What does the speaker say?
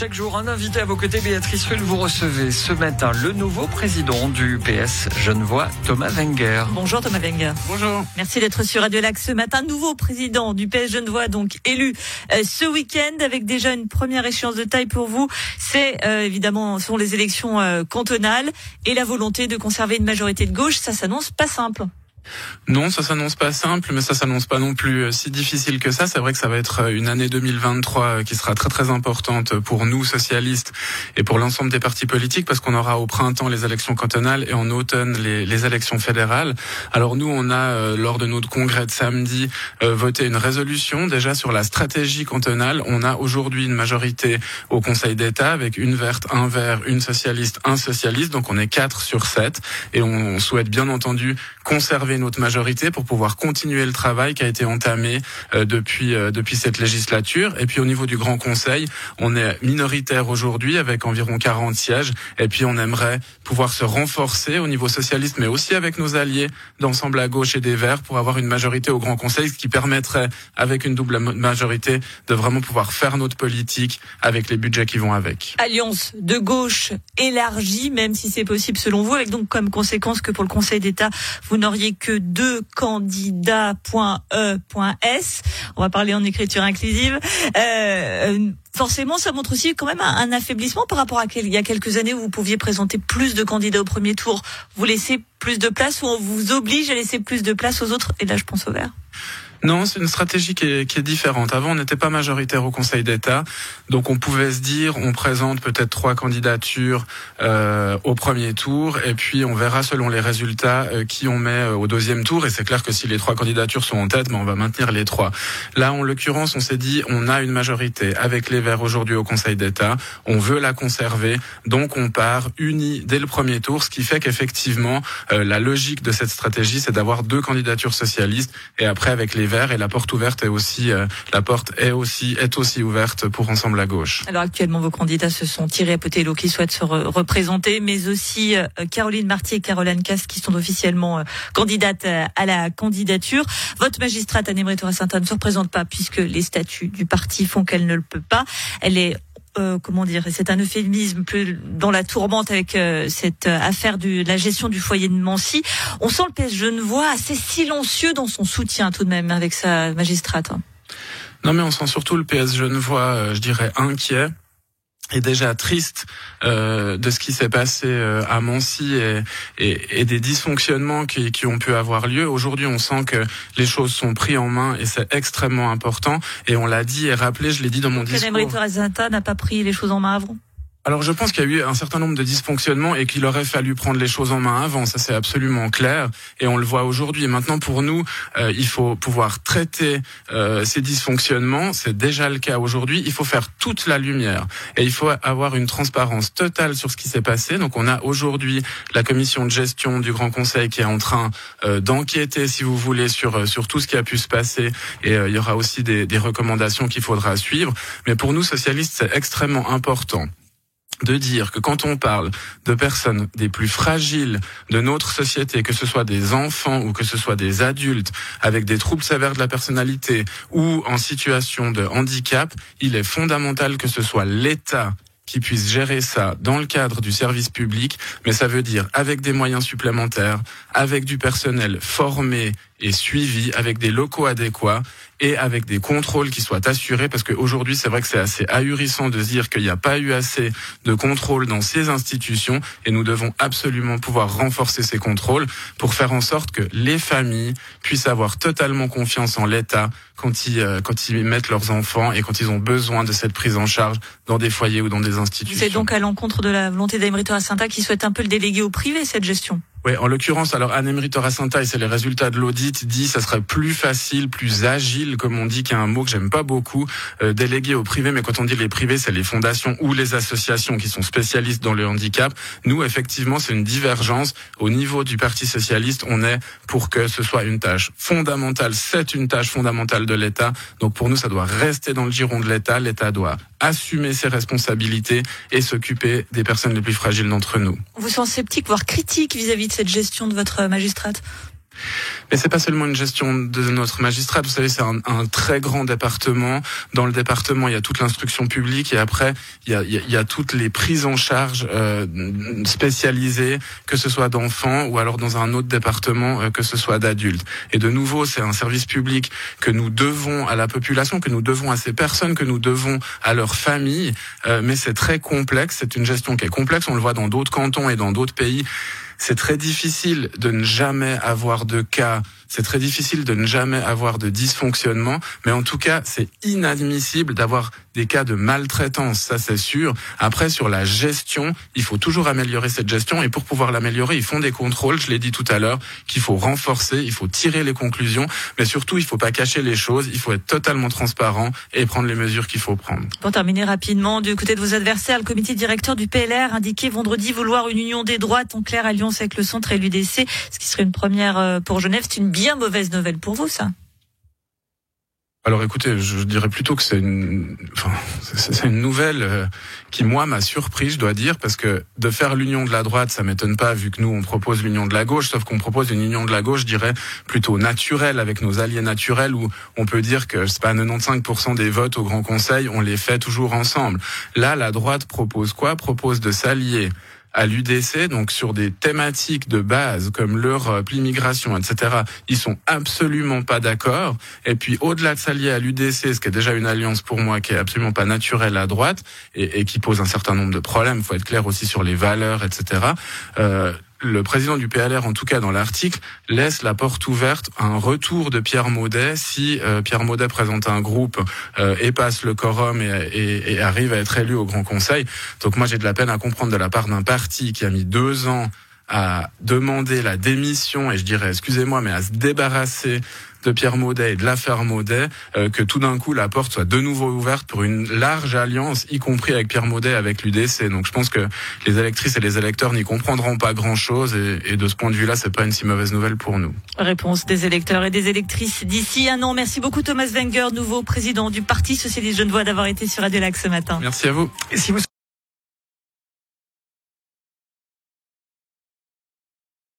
Chaque jour, un invité à vos côtés, Béatrice Rulle, vous recevez ce matin le nouveau président du PS Genevois, Thomas Wenger. Bonjour Thomas Wenger. Bonjour. Merci d'être sur Radio Lac ce matin. Nouveau président du PS Genevois, donc élu euh, ce week-end avec déjà une première échéance de taille pour vous. C'est euh, évidemment sont les élections euh, cantonales et la volonté de conserver une majorité de gauche. Ça s'annonce pas simple. Non, ça s'annonce pas simple, mais ça s'annonce pas non plus euh, si difficile que ça. C'est vrai que ça va être euh, une année 2023 euh, qui sera très très importante pour nous socialistes et pour l'ensemble des partis politiques parce qu'on aura au printemps les élections cantonales et en automne les, les élections fédérales. Alors nous, on a lors de notre congrès de samedi voté une résolution déjà sur la stratégie cantonale. On a aujourd'hui une majorité au Conseil d'État avec une verte, un vert, une socialiste, un socialiste. Donc on est quatre sur sept et on souhaite bien entendu conserver notre majorité pour pouvoir continuer le travail qui a été entamé euh, depuis euh, depuis cette législature. Et puis au niveau du Grand Conseil, on est minoritaire aujourd'hui avec environ 40 sièges. Et puis on aimerait pouvoir se renforcer au niveau socialiste, mais aussi avec nos alliés d'ensemble à gauche et des Verts pour avoir une majorité au Grand Conseil, ce qui permettrait, avec une double majorité, de vraiment pouvoir faire notre politique avec les budgets qui vont avec. Alliance de gauche élargie, même si c'est possible selon vous, avec donc comme conséquence que pour le Conseil d'État, vous n'auriez que deux candidats.e.s. On va parler en écriture inclusive. Euh, forcément, ça montre aussi quand même un, affaiblissement par rapport à il y a quelques années où vous pouviez présenter plus de candidats au premier tour. Vous laissez plus de place ou on vous oblige à laisser plus de place aux autres? Et là, je pense au vert. Non, c'est une stratégie qui est, qui est différente. Avant, on n'était pas majoritaire au Conseil d'État, donc on pouvait se dire, on présente peut-être trois candidatures euh, au premier tour, et puis on verra selon les résultats euh, qui on met euh, au deuxième tour. Et c'est clair que si les trois candidatures sont en tête, ben on va maintenir les trois. Là, en l'occurrence, on s'est dit, on a une majorité avec les Verts aujourd'hui au Conseil d'État, on veut la conserver, donc on part unis dès le premier tour, ce qui fait qu'effectivement, euh, la logique de cette stratégie, c'est d'avoir deux candidatures socialistes, et après avec les et la porte ouverte est aussi euh, la porte est aussi est aussi ouverte pour Ensemble à gauche. Alors actuellement vos candidats se sont tirés à Potello qui souhaitent se représenter, mais aussi euh, Caroline Marty et Caroline Cast qui sont officiellement euh, candidates à la candidature. Votre magistrate Anne-Emery Sainte ne se représente pas puisque les statuts du parti font qu'elle ne le peut pas. Elle est euh, comment dire, c'est un euphémisme plus dans la tourmente avec euh, cette euh, affaire de la gestion du foyer de Mancy. On sent le PS Genevois assez silencieux dans son soutien tout de même avec sa magistrate. Non mais on sent surtout le PS Genevois, je dirais, inquiet est déjà triste euh, de ce qui s'est passé euh, à Mancy et, et, et des dysfonctionnements qui, qui, ont pu avoir lieu. Aujourd'hui, on sent que les choses sont prises en main et c'est extrêmement important. Et on l'a dit et rappelé, je l'ai dit dans mon discours. n'a pas pris les choses en main avant alors je pense qu'il y a eu un certain nombre de dysfonctionnements et qu'il aurait fallu prendre les choses en main avant, ça c'est absolument clair et on le voit aujourd'hui. Maintenant pour nous, euh, il faut pouvoir traiter euh, ces dysfonctionnements, c'est déjà le cas aujourd'hui, il faut faire toute la lumière et il faut avoir une transparence totale sur ce qui s'est passé. Donc on a aujourd'hui la commission de gestion du Grand Conseil qui est en train euh, d'enquêter, si vous voulez, sur, sur tout ce qui a pu se passer et il y aura aussi des, des recommandations qu'il faudra suivre. Mais pour nous, socialistes, c'est extrêmement important de dire que quand on parle de personnes des plus fragiles de notre société, que ce soit des enfants ou que ce soit des adultes avec des troubles sévères de la personnalité ou en situation de handicap, il est fondamental que ce soit l'État qui puisse gérer ça dans le cadre du service public, mais ça veut dire avec des moyens supplémentaires, avec du personnel formé et suivi, avec des locaux adéquats et avec des contrôles qui soient assurés, parce qu'aujourd'hui, c'est vrai que c'est assez ahurissant de se dire qu'il n'y a pas eu assez de contrôles dans ces institutions, et nous devons absolument pouvoir renforcer ces contrôles pour faire en sorte que les familles puissent avoir totalement confiance en l'État quand ils, euh, quand ils mettent leurs enfants et quand ils ont besoin de cette prise en charge dans des foyers ou dans des institutions. C'est donc à l'encontre de la volonté d'Aimeritora Sainta qui souhaite un peu le déléguer au privé, cette gestion? Oui, en l'occurrence, alors Anne-Emery c'est les résultats de l'audit, dit ça serait plus facile, plus agile, comme on dit, qui est un mot que j'aime pas beaucoup, euh, délégué au privé, mais quand on dit les privés, c'est les fondations ou les associations qui sont spécialistes dans le handicap. Nous, effectivement, c'est une divergence. Au niveau du Parti Socialiste, on est pour que ce soit une tâche fondamentale, c'est une tâche fondamentale de l'État. Donc pour nous, ça doit rester dans le giron de l'État. L'État doit assumer ses responsabilités et s'occuper des personnes les plus fragiles d'entre nous. Vous sent sceptique, voire critique vis-à-vis de cette gestion de votre magistrate? Mais c'est pas seulement une gestion de notre magistrat. Vous savez, c'est un, un, très grand département. Dans le département, il y a toute l'instruction publique et après, il y a, il y a toutes les prises en charge euh, spécialisées, que ce soit d'enfants ou alors dans un autre département, euh, que ce soit d'adultes. Et de nouveau, c'est un service public que nous devons à la population, que nous devons à ces personnes, que nous devons à leurs familles. Euh, mais c'est très complexe. C'est une gestion qui est complexe. On le voit dans d'autres cantons et dans d'autres pays. C'est très difficile de ne jamais avoir de cas c'est très difficile de ne jamais avoir de dysfonctionnement, mais en tout cas, c'est inadmissible d'avoir des cas de maltraitance, ça c'est sûr. Après, sur la gestion, il faut toujours améliorer cette gestion, et pour pouvoir l'améliorer, ils font des contrôles, je l'ai dit tout à l'heure, qu'il faut renforcer, il faut tirer les conclusions, mais surtout, il faut pas cacher les choses, il faut être totalement transparent et prendre les mesures qu'il faut prendre. Pour terminer rapidement, du côté de vos adversaires, le comité directeur du PLR indiquait vendredi vouloir une union des droites en clair alliance avec le centre et l'UDC, ce qui serait une première euh, pour Genève. C'est une bien mauvaise nouvelle pour vous, ça. Alors écoutez, je dirais plutôt que c'est une, enfin, c'est une nouvelle euh, qui moi m'a surpris, je dois dire, parce que de faire l'union de la droite, ça m'étonne pas vu que nous on propose l'union de la gauche, sauf qu'on propose une union de la gauche, je dirais plutôt naturelle avec nos alliés naturels, où on peut dire que c'est pas 95% des votes au Grand Conseil, on les fait toujours ensemble. Là, la droite propose quoi? Propose de s'allier à l'UDC, donc sur des thématiques de base comme l'Europe, l'immigration, etc., ils sont absolument pas d'accord. Et puis au-delà de s'allier à l'UDC, ce qui est déjà une alliance pour moi qui est absolument pas naturelle à droite et, qui pose un certain nombre de problèmes, faut être clair aussi sur les valeurs, etc. Euh, le président du PLR, en tout cas dans l'article, laisse la porte ouverte à un retour de Pierre Maudet si euh, Pierre Maudet présente un groupe euh, et passe le quorum et, et, et, arrive à être élu au Grand Conseil. Donc moi j'ai de la peine à comprendre de la part d'un parti qui a mis deux ans à demander la démission et je dirais, excusez-moi, mais à se débarrasser de Pierre Maudet et de l'affaire Maudet, euh, que tout d'un coup la porte soit de nouveau ouverte pour une large alliance, y compris avec Pierre Maudet, avec l'UDC. Donc je pense que les électrices et les électeurs n'y comprendront pas grand-chose et, et, de ce point de vue-là, c'est pas une si mauvaise nouvelle pour nous. Réponse des électeurs et des électrices d'ici un an. Merci beaucoup Thomas Wenger, nouveau président du Parti Socialiste Genevois, d'avoir été sur Radio Lac ce matin. Merci à vous. Et si vous